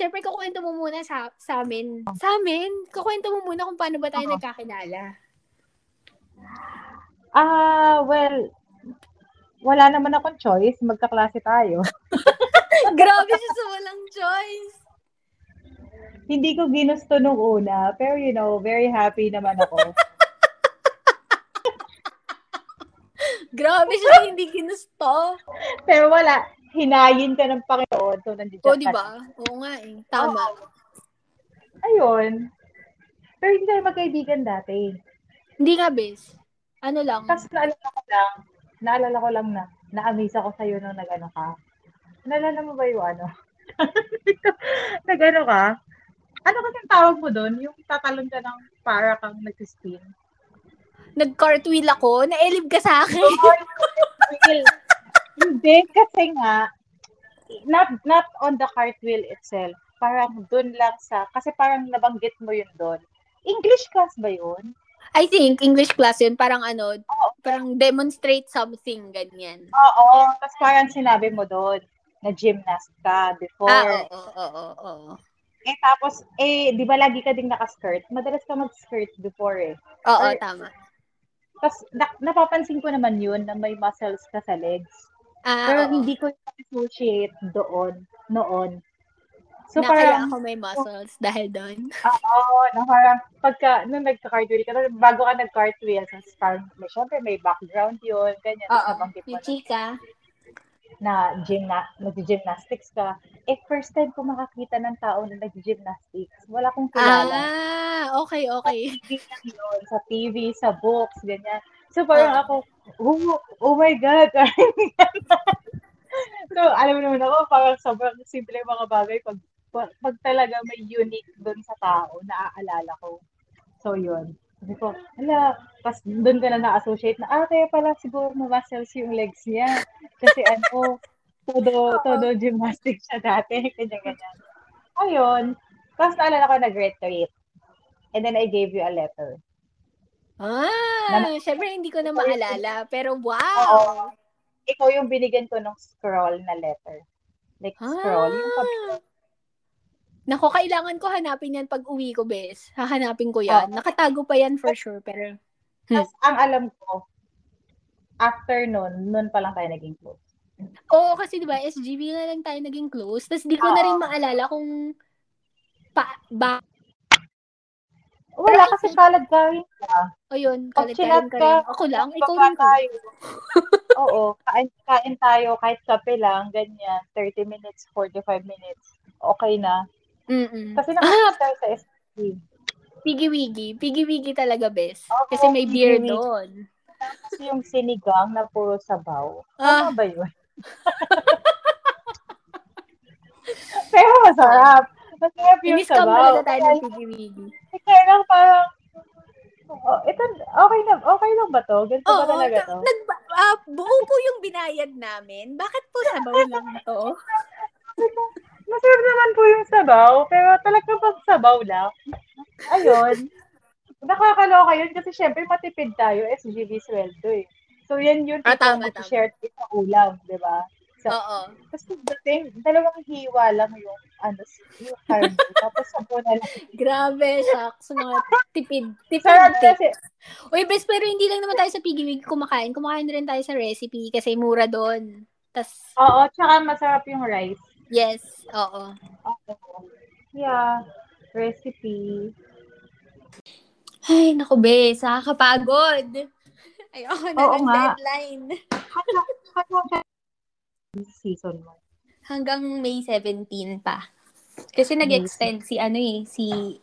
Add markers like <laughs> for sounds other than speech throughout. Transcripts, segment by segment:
syempre kukwento mo muna sa, sa amin. Sa amin, kukwento mo muna kung paano ba tayo Oo. nagkakilala. Ah, well, wala naman akong choice. Magkaklase tayo. <laughs> Grabe siya sa walang choice. Hindi ko ginusto nung una. Pero, you know, very happy naman ako. <laughs> Grabe siya hindi ginusto. pero wala. Hinayin ka ng Panginoon. So, nandito O, di ba? Oo nga eh. Tama. Ayun. Pero hindi tayo magkaibigan dati. Hindi nga, bes. Ano lang. Tapos naalala ko lang, naalala ko lang na, na-amaze ako sa'yo nung nag-ano ka. Naalala mo ba yung ano? <laughs> nag-ano ka? Ano kasi tawag mo doon? Yung tatalon ka ng para kang nag-spin. Nag-cartwheel ako. Naelib ka sa akin. Cartwheel. <laughs> Hindi, kasi nga, not not on the cartwheel itself. Parang doon lang sa, kasi parang nabanggit mo yun doon. English class ba yun? I think, English class yun. Parang ano, parang demonstrate something, ganyan. Oo. Tapos parang sinabi mo doon na gymnast ka before. Ah, oo, oo, oo, oo. Eh, tapos, eh, di ba lagi ka ding naka-skirt? Madalas ka mag-skirt before eh. Oo, Or- tama. Tapos, na- napapansin ko naman yun na may muscles ka sa legs. Ah, Pero oo. hindi ko associate doon, noon. na So, kaya parang, ako may muscles dahil doon. <laughs> oo, na parang, pagka, nung nag-cartwheel ka, bago ka nag-cartwheel, tapos parang, may, syempre, may background yun, ganyan. Oo, yung chika. na gymna nag-gymnastics ka. Eh, first time ko makakita ng tao na nag-gymnastics. Wala akong kilala. Ah, okay, okay. TV lang yun, sa TV, sa books, ganyan. So, parang ako, oh, oh my God. <laughs> so, alam mo naman ako, parang sobrang simple yung mga bagay pag, pag, talaga may unique doon sa tao, naaalala ko. So, yun. Sabi ko, hala, tapos doon ka na na-associate na, ah, kaya pala siguro muscles yung legs niya. Kasi ano, todo, todo gymnastics siya dati, <laughs> ganyan-ganyan. Ayun. Tapos naalala ko nag-retreat. And then I gave you a letter. Ah, syempre hindi ko na maalala. Pero Oo. wow! Ikaw yung binigyan ko ng scroll na letter. Like, scroll. Yung pag- Ah. Nako, kailangan ko hanapin yan pag uwi ko, bes. Hahanapin ko yan. Oo. Nakatago pa yan for sure, pero... Tapos, ang alam ko, after nun, nun pa lang tayo naging close. Oo, kasi di ba, SGB na lang tayo naging close. Tapos di ko na rin maalala kung pa, ba, Wala kasi salad ka rin ka. o yun, Pag kalitaran chinat ka ka, rin. Ako lang, ikaw rin tayo. <laughs> Oo. Kain, kain tayo kahit kape lang, ganyan. 30 minutes, 45 minutes. Okay na. Mm-mm. Kasi <laughs> Ah, nakakita tayo sa SG. pigi-wigi. Pigi-wigi talaga, bes. Oo, Kasi may beer doon. Tapos yung sinigang na puro sabaw. Ah, Tama ba yun? <laughs> Pero masarap. Masarap yung inis-scam sabaw. talaga tayo ng pigi-wigi. kaya lang parang, oh, ito, okay na, okay lang ba to? Ganito ba Oo, talaga ta- to? nag, ah, buo po yung binayad namin. Bakit po sabaw lang to? Masarap naman po yung sabaw, pero talaga pag sabaw lang. Ayun. Nakakaloka yun kasi syempre matipid tayo, SGB sweldo eh. So yan yun, Ah, tama, tama. tayo sa ulam, di ba? So, Oo. Tapos pagdating, dalawang hiwa lang yung, ano, yung carne. Tapos sampo na lang. Grabe, shucks. Mga tipid. Tipid kasi, Uy, best, pero hindi lang naman tayo sa pigi-wigi kumakain. Kumakain rin tayo sa recipe kasi mura doon. Tas, oo, tsaka masarap yung rice. yes, oo. Oo. Yeah, recipe. Ay, naku, bes. Nakakapagod. Ayoko na Oo ng nga. deadline. Kaya, kaya, season mo. Hanggang May 17 pa. Kasi nag-extend si, ano eh, si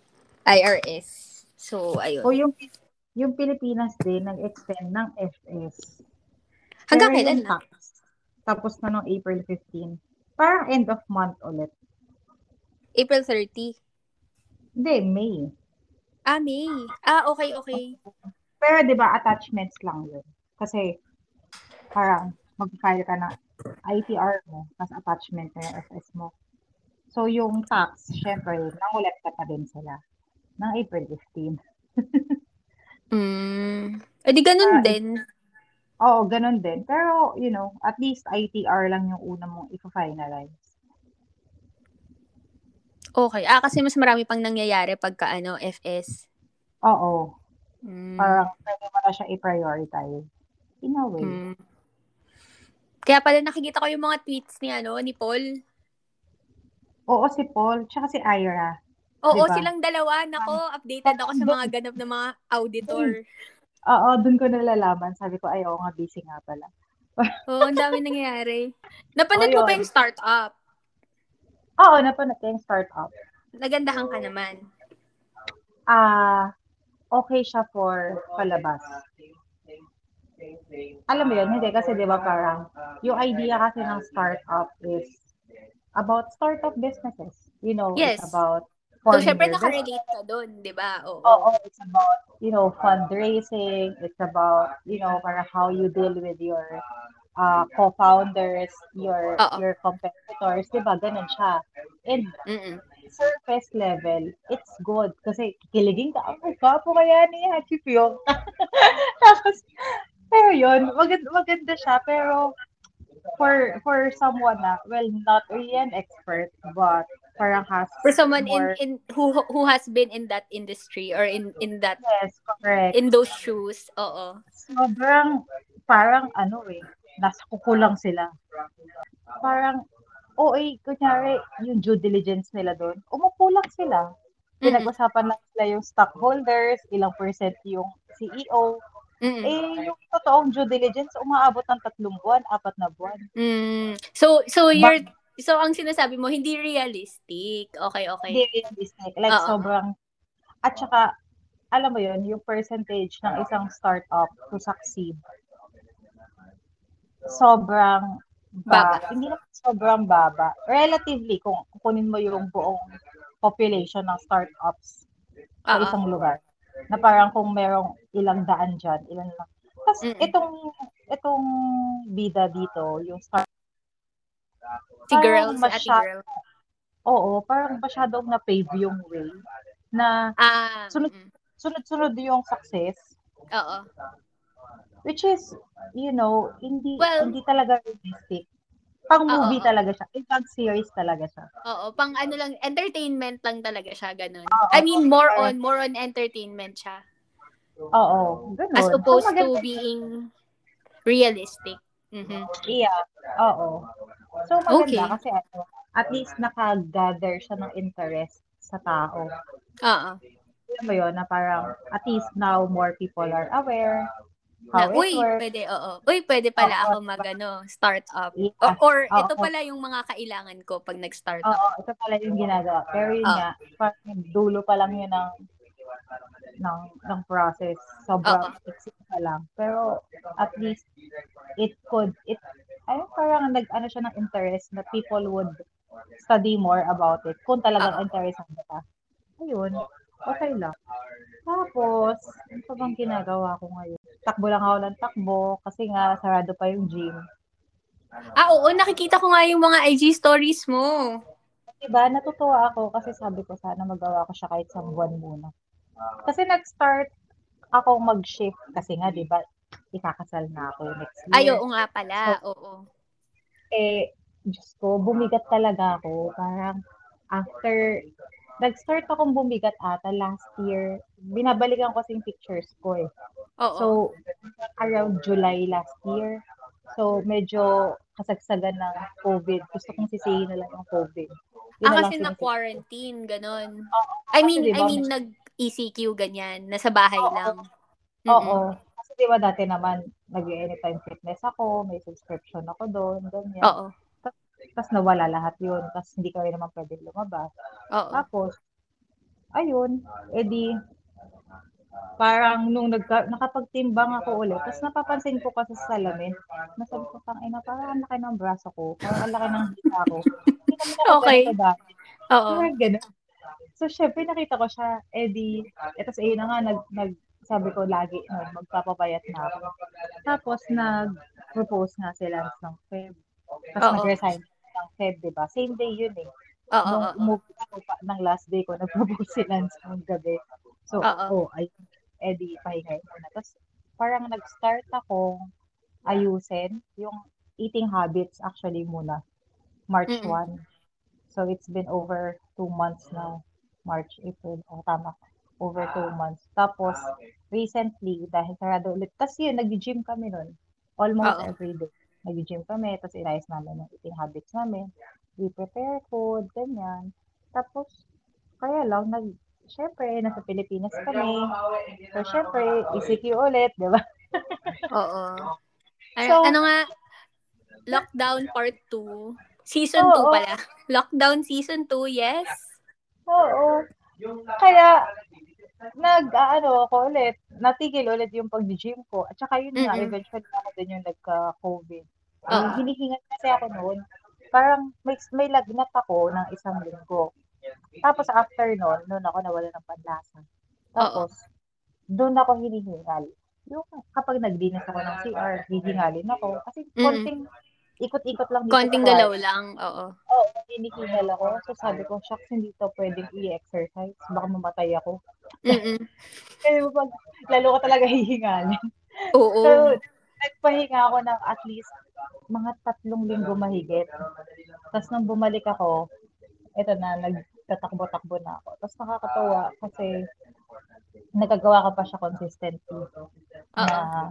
IRS. So, ayun. O yung, yung Pilipinas din, nag-extend ng FS. Hanggang Pero kailan tax, Tapos na nung April 15. Parang end of month ulit. April 30. Hindi, May. Ah, May. Ah, okay, okay. Pero di ba attachments lang yun. Kasi parang mag-file ka na ITR mo, tapos attachment na yung FS mo. So yung tax, syempre, nangulit ka pa din sila ng April 15. <laughs> Mm. Eh, di ganun Ah, din. Oo, ganun din. Pero, you know, at least ITR lang yung una mong i-finalize. Okay. Ah, kasi mas marami pang nangyayari pagka ano, FS. Oo. Mm. Parang pwede mo na siya i-prioritize. In a way. Mm. Kaya pala nakikita ko yung mga tweets ni ano, ni Paul. Oo, si Paul, tsaka si Ira. Oo, Diba? silang dalawa. Nako, updated ako sa mga ganap ng mga auditor. <laughs> Oo, dun ko nalalaman. Sabi ko, ay, oo nga, busy nga pala. <laughs> Oo, ang dami nangyayari. Napanood mo Oo, pa yun. yung startup. Oo, napanood ko yung startup. Nagandahan ka naman. Ah, okay siya for palabas. Alam mo yun, hindi kasi 'di ba parang yung idea kasi ng startup is about startup businesses. You know, Yes. it's about So, syempre nakarelate ka doon, di ba? Oo. Oo, it's about, you know, fundraising. It's about, you know, para how you deal with your uh, co-founders, your Oo. your competitors, 'di ba? Ganun siya. And Mm-mm. surface level, it's good kasi kikiligin ka. Oh, kapo kaya ni Hachi Pyong. <laughs> Tapos, pero yun, maganda, maganda siya. Pero, for for someone na, well, not really an expert, but parang has For someone more, in in who who has been in that industry or in in that yes, correct. in those shoes. Oo. Sobrang, parang ano eh, nasa kukulang sila. Parang, oo eh, kunyari, yung due diligence nila doon, umupo lang sila. Pinag-usapan lang sila yung stockholders, ilang percent yung CEO. Mm-mm. Eh, yung totoong due diligence, umaabot ng tatlong buwan, apat na buwan. Mm. So so you're so ang sinasabi mo hindi realistic. Okay, okay. Hindi realistic. Like, Oo. sobrang, at saka, alam mo yun, yung percentage ng isang startup to succeed, sobrang ba, Baba. hindi naman sobrang baba. Relatively, kung kunin mo yung buong population ng startups sa isang lugar. Na parang kung merong ilang daan dyan, ilan lang. Tapos Mm-mm. itong, itong bida dito, yung start, Si girl, si ate girl. oo, parang masyadong na-pave yung way na Ah. Sunod- mm-mm. sunod-sunod yung success Oo. which is you know hindi Well- hindi talaga realistic pang movie oo. talaga siya in fact series talaga siya Oo, pang ano lang, entertainment lang talaga siya, ganun. Oo, I mean, more on, more on entertainment siya. oo ganun As opposed so, to being realistic. Mhm. yeah oo so maganda Okay. kasi ano at least naka-gather siya ng interest sa tao Oo. alam mo yun na parang at least now more people are aware Na, uy, works pwede, oo. Uy, pwede pala Oo, ako magano, start up. Yeah. Or, or Oo. ito pala yung mga kailangan ko pag nag-start up. Oo, ito pala yung ginagawa. Pero yun Oo. nga, parang dulo pa lang yun ng ng, ng process. Sobrang Oo. iksi pa lang. Pero at least it could, it, ay parang nag-ano siya ng interest na people would study more about it kung talagang Oo. interested ka. Ayun, okay lang. Tapos, ano pa bang ginagawa ko ngayon? Takbo lang ako ng takbo kasi nga sarado pa yung gym. Ah, oo, nakikita ko nga yung mga IG stories mo. Diba, natutuwa ako kasi sabi ko sana magawa ko siya kahit isang buwan muna. Kasi nag-start ako mag-shift kasi nga, di ba, ikakasal na ako next year. Ay, oo nga pala. Oo. Eh, Diyos ko, bumigat talaga ako. Parang after, nag-start akong bumigat ata last year. Binabalikan ko kasi yung pictures ko eh. Oo. So, around July last year. So, medyo kasagsagan ng COVID. Gusto kong sisihin na lang yung COVID. Yun ah, kasi na-quarantine, ganon. Oo, I kasi mean, diba, I mean, nag-ECQ, ganyan. Nasa bahay Oo. lang. Oo. Kasi di ba dati naman, nag-anytime fitness ako, may subscription ako doon, ganyan. Oo. Tapos nawala lahat yun. Tapos hindi ka rin naman pwede lumabas. Oo. Tapos, ayun, edi, parang nung nagka, nakapagtimbang ako ulit, tapos napapansin ko kasi sa salamin, nasabi ko, tang ina, parang ang laki ng braso ko, parang ang laki ng hita ko. Okay. Oo. Parang ganun. So, syempre, nakita ko siya, edi, etos ayun na nga, nag, nag, sabi ko lagi, no, magpapapayat na ako. Tapos, nag-propose nga sila ng Feb. Tapos, nag-resign ng Feb, di ba? Same day yun eh. Oo. Nung Oo. umuwi ako pa ng last day ko, <laughs> nag-propose sila ng gabi. So, Oo. oh, ay, edi, pahinga muna. Tapos, parang nag-start ako ayusin yung eating habits actually muna. March Mm-mm. 1. So, it's been over two months now. March, April. O, oh, tama. Over two months. Tapos, recently, dahil sarado ulit. Tapos yun, nag-gym kami nun. Almost Uh-oh. every day. Nag-gym kami. Tapos, inayos namin yung eating habits namin. We prepare food, ganyan. Tapos, kaya lang, nag, syempre, nasa Pilipinas kami. So, syempre, ECQ ulit, di ba? <laughs> Oo. Ay, so, ano nga, Lockdown Part 2. Season 2 oh, pala. Lockdown Season 2, yes. Oo. Kaya, nag, ano ako ulit, natigil ulit yung pag-gym ko. At saka yun mm-hmm. nga, eventually ako din yung nagka-COVID. Uh, uh hinihingan kasi ako noon. Parang may, may lagnat ako ng isang linggo. Tapos after noon, noon ako nawala ng panlasa. Tapos, Uh-oh. doon ako hinihingal. Yung kapag nagdinas ako ng CR, hihingalin ako. Kasi konting mm-hmm ikot-ikot lang dito. Konting galaw lang, oo. Oo, oh, hinihingal ako. So sabi ko, shucks, hindi to pwedeng i-exercise. Baka mamatay ako. Mm <laughs> Kasi pag, lalo ka talaga hihingalin. Oo. So, nagpahinga ako ng at least mga tatlong linggo mahigit. Tapos nung bumalik ako, eto na, nagtatakbo-takbo na ako. Tapos nakakatawa kasi nagagawa ko pa siya consistently. Na, uh-huh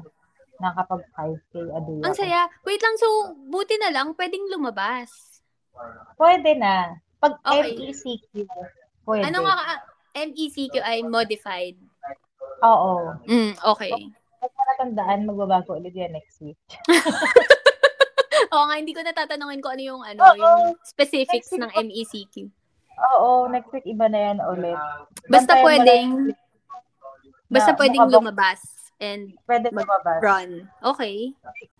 nakapag 5K a day Ang saya. Wait lang, so buti na lang, pwedeng lumabas. Pwede na. Pag okay. MECQ, pwede. Ano nga, MECQ ay modified? Oo. Mm, okay. Pag tandaan, magbabago ulit yan next week. <laughs> <laughs> Oo nga, hindi ko natatanungin ko ano yung ano, Oo, yung specifics ng MECQ. Oo, next week iba na yan ulit. Basta Bantayan pwedeng, basta pwedeng lumabas and Pwede lumabas. run. Okay.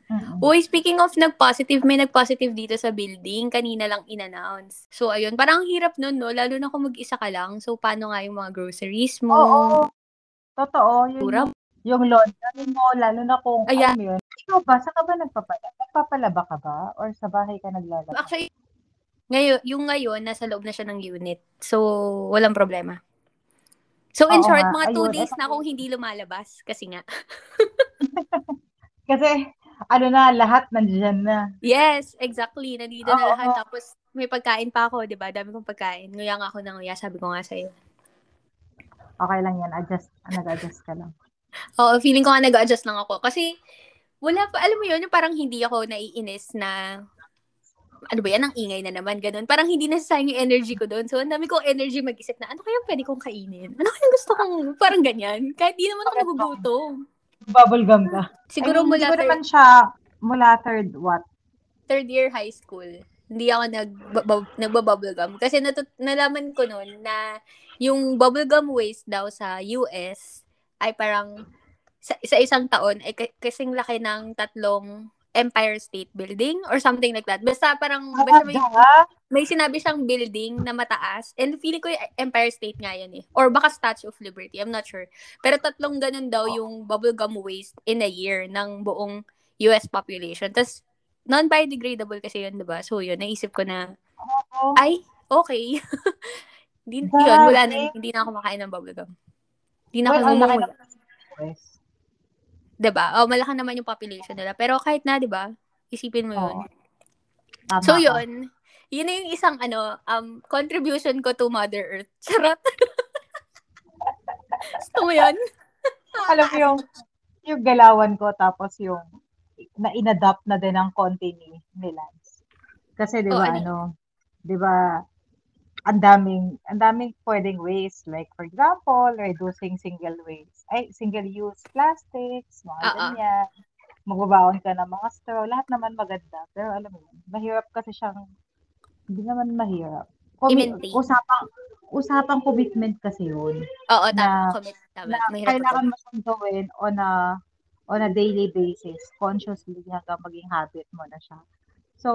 Mm-hmm. Uy, speaking of nag-positive, may nag-positive dito sa building. Kanina lang in-announce. So, ayun. Parang hirap nun, no? Lalo na kung mag-isa ka lang. So, paano nga yung mga groceries mo? Oo. Totoo. Yung, Pura? Yung laundry mo, lalo na kung Ayan. ano yun. Ikaw ba, sa ka ba nagpapala? Nagpapalaba ka ba? Or sa bahay ka naglalaba? Actually, ngayon, yung ngayon, nasa loob na siya ng unit. So, walang problema. So, in Oo short, nga. mga two Ayun, days na akong hindi lumalabas. Kasi nga. <laughs> Kasi, ano na, lahat nandiyan na. Yes, exactly. Nandito na lahat. Tapos, may pagkain pa ako, di ba? Dami kong pagkain. Nguya nga ako ng nguya. Sabi ko nga sa'yo. Okay lang yan. Adjust, nag-adjust ka lang. Oo, feeling ko nga nag-adjust lang ako. Kasi, wala pa, alam mo yun, yung parang hindi ako naiinis na ano ba yan, ang ingay na naman, ganun. Parang hindi nasasayang yung energy ko doon. So, ang dami kong energy mag-isip na, ano kaya pwede kong kainin? Ano kaya gusto kong, parang ganyan. Kahit di naman ako nagugutom. Bubble gum ka. Siguro I mean, mula third, naman siya, mula third what? Third year high school. Hindi ako nag, nagba-bubble gum. Kasi natut- nalaman ko noon na yung bubble gum waste daw sa US ay parang sa, sa isang taon ay kasing laki ng tatlong Empire State Building or something like that. Basta parang basta may, may sinabi siyang building na mataas and feeling ko yung Empire State nga yan eh. Or baka Statue of Liberty, I'm not sure. Pero tatlong ganun daw yung bubblegum waste in a year ng buong US population. Tapos non-biodegradable kasi yun, 'di ba? So yun, naisip ko na ay, okay. <laughs> hindi, yun, wala na, hindi na ako makain ng bubblegum. Hindi na ako well, 'Di ba? Oh, malaki naman yung population nila. Pero kahit na, 'di ba? Isipin mo 'yun. Oh. so 'yun, yun na yung isang ano, um, contribution ko to Mother Earth. <laughs> Charot. Gusto mo yun? Alam mo yung, yung galawan ko, tapos yung na inadapt na din ng konti ni, ni Lance. Kasi di ba, oh, ano, ano di ba, ang daming ang daming pwedeng ways. Like for example reducing single waste ay single use plastics mga Uh-oh. ganyan. Magbabaon ka ng mga straw. Lahat naman maganda. Pero alam mo mahirap kasi siyang hindi naman mahirap. Commit, usapang usapang commitment kasi yun. Oo tama commit tama. na mahirap kailangan mo siyang gawin on a on a daily basis consciously hanggang maging habit mo na siya. So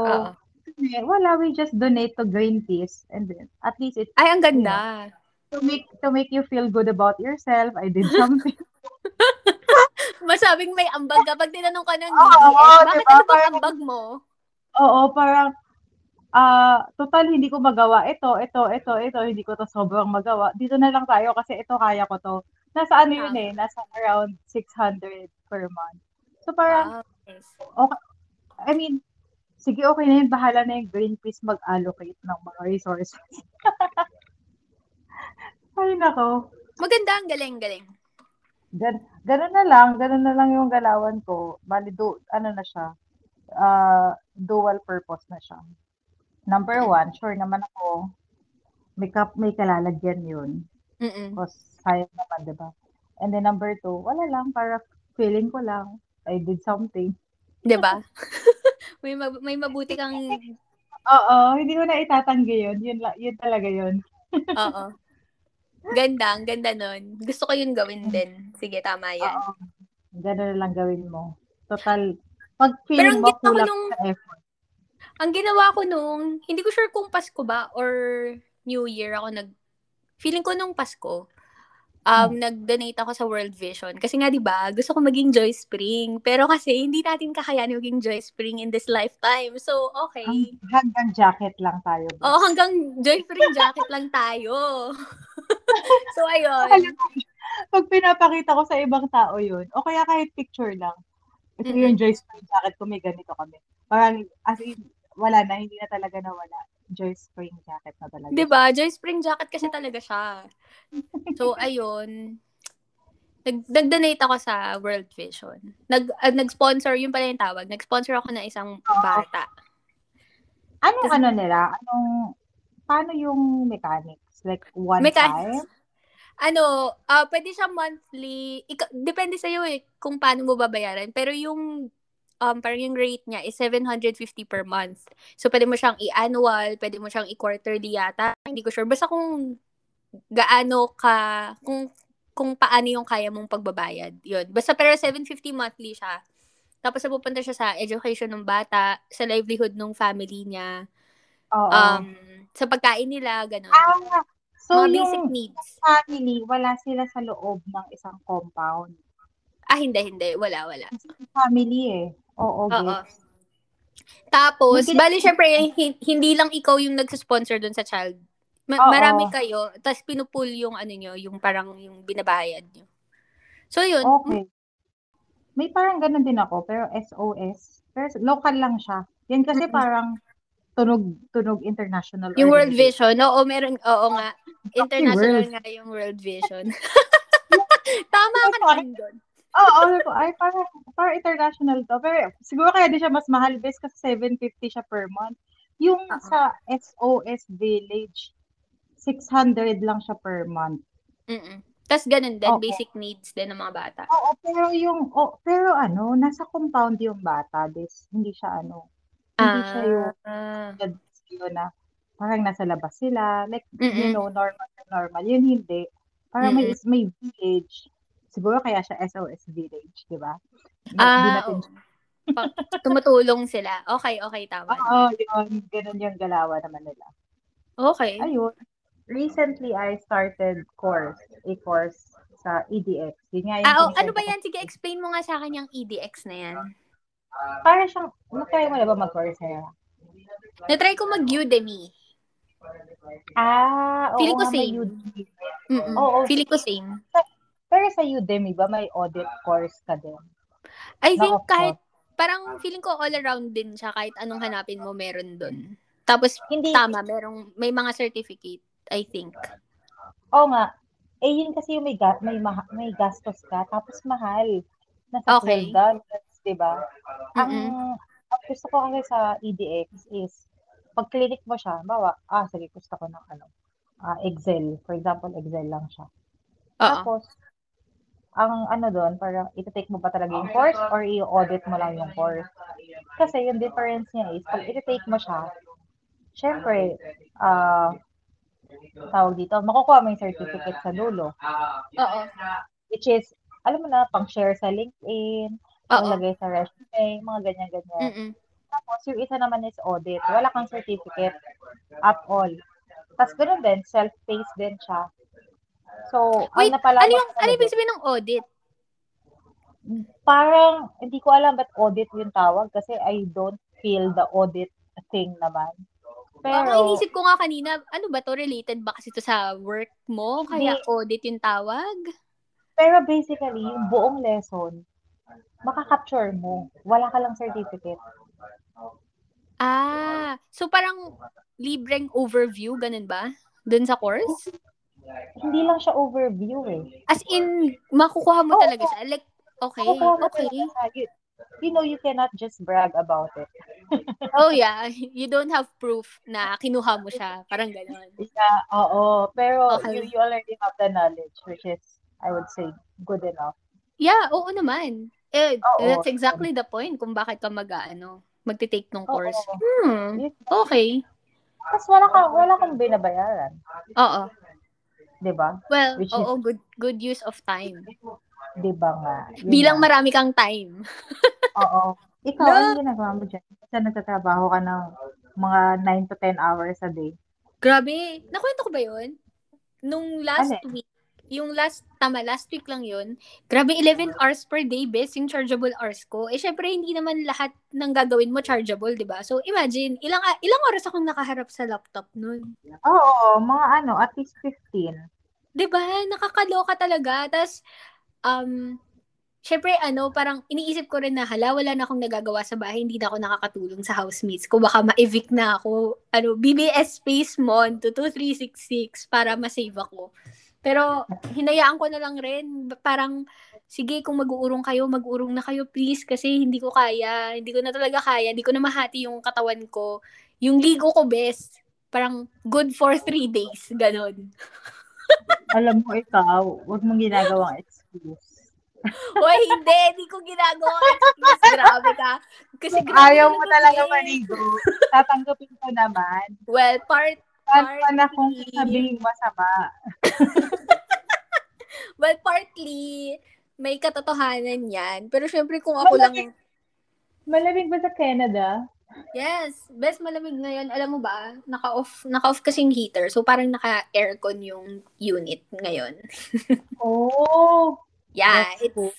Uh-oh wala, we just donate to Greenpeace and then at least it Ay, ang ganda. You know, to make to make you feel good about yourself, I did something. <laughs> <laughs> Masabing may ambag kapag tinanong ka ng DDS, oh, bakit diba? ano bang ambag mo? Oo, parang ah, uh, total hindi ko magawa ito, ito, ito, ito, hindi ko to sobrang magawa. Dito na lang tayo kasi ito kaya ko to. Nasa ano yun ah. eh, nasa around 600 per month. So parang, wow. okay, I mean, sige, okay na yun. Bahala na yung Greenpeace mag-allocate ng mga resources. <laughs> Ay, nako. Maganda ang galing-galing. Gan ganun na lang, ganun na lang yung galawan ko. Bali, do, ano na siya, uh, dual purpose na siya. Number one, sure naman ako, may, kap, may kalalagyan yun. Mm-mm. Because sayang naman, di ba? And then number two, wala lang, para feeling ko lang, I did something. Di ba? <laughs> may, mab- may mabuti kang... Oo, hindi ko na itatanggi yun. Yun, yun talaga yun. Oo. Ganda, ang ganda nun. Gusto ko yun gawin din. Sige, tama yan. Oo. Ganun na lang gawin mo. Total, pag Pero feel ang mo kulang nung- sa effort. Ang ginawa ko nung, hindi ko sure kung Pasko ba or New Year ako nag, feeling ko nung Pasko, um, nag-donate ako sa World Vision. Kasi nga, di ba, gusto ko maging Joy Spring. Pero kasi, hindi natin kakayanin maging Joy Spring in this lifetime. So, okay. Hanggang jacket lang tayo. Oo, hanggang Joy Spring jacket lang tayo. <laughs> so, ayun. Pag pinapakita ko sa ibang tao yun, o kaya kahit picture lang, ito Mm-mm. yung Joy Spring jacket ko, may ganito kami. Parang, as in, wala na, hindi na talaga nawala. Joy Spring jacket na talaga. Di ba? Joy Spring jacket kasi talaga siya. <laughs> So, ayun. Nag, nag-donate ako sa World Vision. Nag, ah, nag-sponsor, yun pala yung tawag. Nag-sponsor ako ng isang bata. Anong ano nila? Anong, paano yung mechanics? Like, one Mechanics. time? Ano, ah pwede siya monthly. Ika, depende sa'yo eh kung paano mo babayaran. Pero yung um, parang yung rate niya is 750 per month. So, pwede mo siyang i-annual, pwede mo siyang i-quarterly yata. Hindi ko sure. Basta kung gaano ka, kung kung paano yung kaya mong pagbabayad. Yun. Basta pero 750 monthly siya. Tapos napupunta siya sa education ng bata, sa livelihood ng family niya, Oo. um, sa pagkain nila, gano'n. ah, so Mga yung basic needs. family, wala sila sa loob ng isang compound. Ah, hindi, hindi. Wala, wala. Family eh. Oo, Oo. gets. Tapos, May bali syempre, hin- hindi lang ikaw yung nagsusponsor dun sa child. Ma- Oo. marami kayo, tapos pinupull yung ano nyo, yung parang yung binabayad nyo. So, yun. Okay. May parang ganun din ako, pero SOS. Pero local lang siya. Yan kasi Mm-mm. parang tunog tunog international. Yung World organization. Vision. Oo, meron. Oo nga. International World. nga yung World Vision. <laughs> Tama ka naman doon. Oo, sabi ko, ay parang, parang international to. Pero siguro kaya di siya mas mahal bes kasi 750 siya per month. Yung Oo. sa SOS Village, 600 lang siya per month. Mm-mm. Tapos ganun din, Oo. basic needs din ng mga bata. Oo, pero yung, oh, pero ano, nasa compound yung bata, this, hindi siya ano, hindi siya yung Ah. yun na parang nasa labas sila, like, you Mm-mm. know, normal normal. Yun hindi. Parang may, may village. Siguro kaya siya SOS village, di ba? Ah, oo. Pa- tumutulong sila. Okay, okay, tama. Oo, yun. Ganun yung galawan naman nila. Okay. Ayun. Recently, I started course, a course sa EDX. Yun nga yung Ah, oh, ano ba yan? Sige, explain mo nga sa akin yung EDX na yan. Para siyang, matry mo na ba mag-course na Na-try ko mag-Udemy. Ah, oo Feeling ko same. Mm-mm. Oo. Feeling ko same. Pero sa Udemy ba, may audit course ka din? I think of kahit, parang feeling ko all around din siya, kahit anong hanapin mo, meron dun. Tapos, Hindi. tama, merong, may mga certificate, I think. Oo nga. Eh, yun kasi yung may, ga- may, maha- may gastos ka, tapos mahal. Nasa Okay. $12, di ba? Ang, ang gusto ko kasi sa EDX is, pag clinic mo siya, bawa, ah, sige, gusto ko ng ano, ah, Excel. For example, Excel lang siya. Oo. Tapos, ang ano doon, parang iti-take mo ba talaga yung course or i-audit mo lang yung course? Kasi yung difference niya is, pag iti-take mo siya, syempre, ah, tawag dito, makukuha mo yung certificate sa dulo. Oo. Which is, alam mo na, pang-share sa LinkedIn, Oo. palagay sa resume, mga ganyan-ganyan. Mm-mm. Tapos, yung isa naman is audit. Wala kang certificate at all. Tapos, ganoon din, self-paced din siya. So, Wait, ang napalaman Ano yung, ano ibig sabihin ng audit? Parang, hindi ko alam ba't audit yung tawag kasi I don't feel the audit thing naman. Pero, Pero, inisip ko nga kanina, ano ba to related ba kasi to sa work mo? Kaya Hindi. audit yung tawag? pero basically, yung buong lesson, makakapture mo. Wala ka lang certificate. So, parang libreng overview, ganun ba? Dun sa course? Hindi lang siya overview eh. As in, makukuha mo Oo. talaga siya. Like, okay, okay. talaga siya. You, you know, you cannot just brag about it. <laughs> Oh, yeah. You don't have proof na kinuha mo siya. Parang ganun. Yeah, oo. Pero Okay. you, you already have the knowledge, which is, I would say, good enough. Yeah, oo naman. Eh, Oo. that's exactly the point kung bakit ka mag, ano, magte-take ng Oo. course. Hmm, Yun. okay. Tapos wala kang, wala kang binabayaran. Oo. Di ba? Well, Which is- oo, good good use of time. Di ba nga? Bilang nga. marami kang time. <laughs> Oo. Ikaw, No. ano ginagawa mo dyan? Kasi nagtatrabaho ka ng mga 9 to 10 hours a day. Grabe. Nakwento ko ba yun? Nung last Ano? week, yung last, tama, last week lang yun, grabe, 11 hours per day, best yung chargeable hours ko. Eh, syempre, hindi naman lahat ng gagawin mo chargeable, di ba? So, imagine, ilang ilang oras akong nakaharap sa laptop nun. Oo, mga ano, at least 15. 'Di ba? Nakakaloka talaga. Tapos, um, syempre, ano, parang iniisip ko rin na, hala, wala na akong nagagawa sa bahay, hindi na ako nakakatulong sa housemates ko. Baka ma-evict na ako, ano, BBS Space Mon to 2366 para ma-save ako. Pero, hinayaan ko na lang rin. Parang, sige, kung mag-uurong kayo, mag-uurong na kayo, please, kasi hindi ko kaya. Hindi ko na talaga kaya. Hindi ko na mahati yung katawan ko. Yung ligo ko, best, parang good for three days. Ganon. <laughs> Alam mo, ikaw, huwag mong ginagawang excuse. <laughs> Hoy, hindi. Hindi ko ginagawa excuse. Grabe ka. Kasi Kung grabe ayaw mo talaga maligo, tatanggapin ko naman. Well, part, Paano pa na kung sabihin masama? <laughs> well, partly, may katotohanan yan. Pero syempre kung ako lang, Malamig. Malamig ba sa Canada? yes, best malamig ngayon. Alam mo ba, naka-off, naka-off kasi yung heater. So, parang naka-aircon yung unit ngayon. <laughs> Oh, Yeah, it's, cool.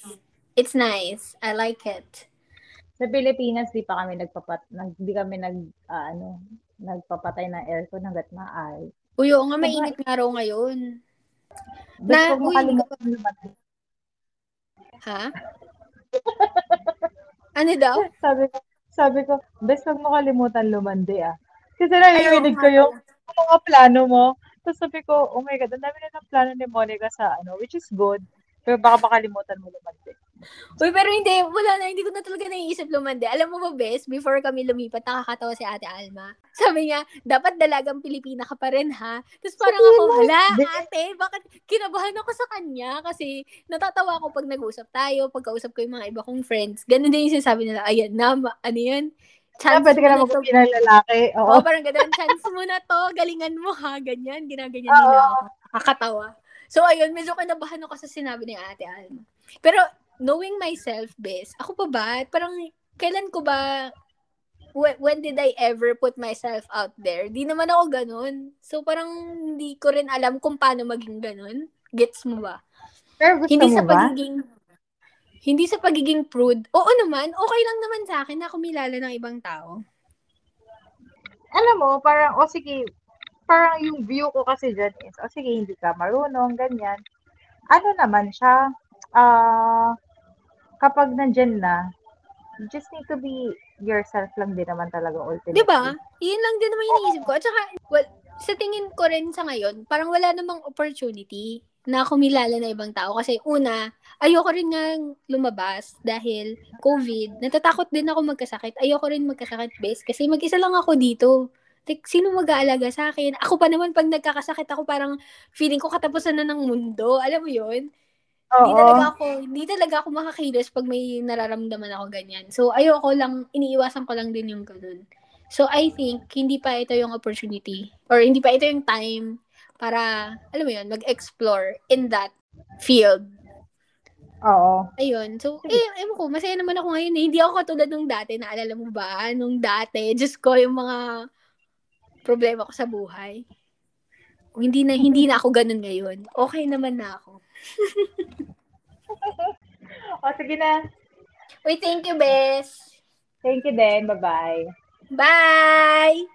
it's nice. I like it. sa Pilipinas, di pa kami nagpapat, nag, di kami nag, ah, ano, nagpapatay ng aircon hanggat maaari. Uy, oo nga, mainit nga raw ngayon. Na- uy. Ha? ano daw? Sabi ko, sabi ko, best huwag mo kalimutan lumandi ah. Kasi narinig ko yung mga plano mo. Tapos sabi ko, oh my God, ang dami na ng plano ni Monica sa ano, which is good. Pero baka makalimutan mo lumandi. Uy, pero hindi, wala na, hindi ko na talaga naiisip lumande. Alam mo ba, Bes, before kami lumipat, nakakatawa si Ate Alma. Sabi niya, dapat dalagang Pilipina ka pa rin, ha? Tapos parang ako, hala, ate, bakit kinabahan ako sa kanya? Kasi natatawa ako pag nag-usap tayo, pagkausap ko yung mga iba kong friends. Ganun din yung sinasabi nila, ayan na, ma- ano yun? Ah, Chance pwede ka na na to. magpapin ng lalaki. Oo. Oo, parang ganun, chance mo na to, galingan mo ha, ganyan, ginaganyan nila ako. Nakakatawa. So, ayun, medyo kinabahan ako sa sinabi ni Ate Alma. Pero, knowing myself, best, ako pa ba, parang, kailan ko ba, when, when did I ever put myself out there? Di naman ako ganun. So, parang, hindi ko rin alam kung paano maging ganun. Gets mo ba? Pero gusto hindi mo sa ba? pagiging, hindi sa pagiging prude. Oo naman, okay lang naman sa akin na kumilala ng ibang tao. alam mo, parang, o sige, parang yung view ko kasi dyan is, o sige, hindi ka marunong, ganyan. Ano naman siya, ah, kapag nandyan na, you just need to be yourself lang din naman talaga ultimately. Di ba? Iyan lang din naman yung iniisip ko. At saka, well, sa tingin ko rin sa ngayon, parang wala namang opportunity na kumilala na ibang tao. Kasi una, ayoko rin nga lumabas dahil COVID. Natatakot din ako magkasakit. Ayoko rin magkasakit, best. Kasi mag-isa lang ako dito. Like, sino mag-aalaga sa akin? Ako pa naman, pag nagkakasakit ako, parang feeling ko katapusan na ng mundo. Alam mo yun? Hindi Oo. talaga ako, hindi talaga ako makakilos pag may nararamdaman ako ganyan. So, ayoko lang, iniiwasan ko lang din yung ganun. So, I think, hindi pa ito yung opportunity or hindi pa ito yung time para, alam mo yun, mag-explore in that field. Oo. Ayun. So, eh, ewan ko, masaya naman ako ngayon eh. Hindi ako katulad nung dati, naalala mo ba? Nung dati, <laughs> just ko yung mga problema ko sa buhay. Hindi na, hindi na ako ganun ngayon. Okay naman na ako. <laughs> O, sige na. Uy, thank you, Bes! Thank you din. Bye-bye. Bye!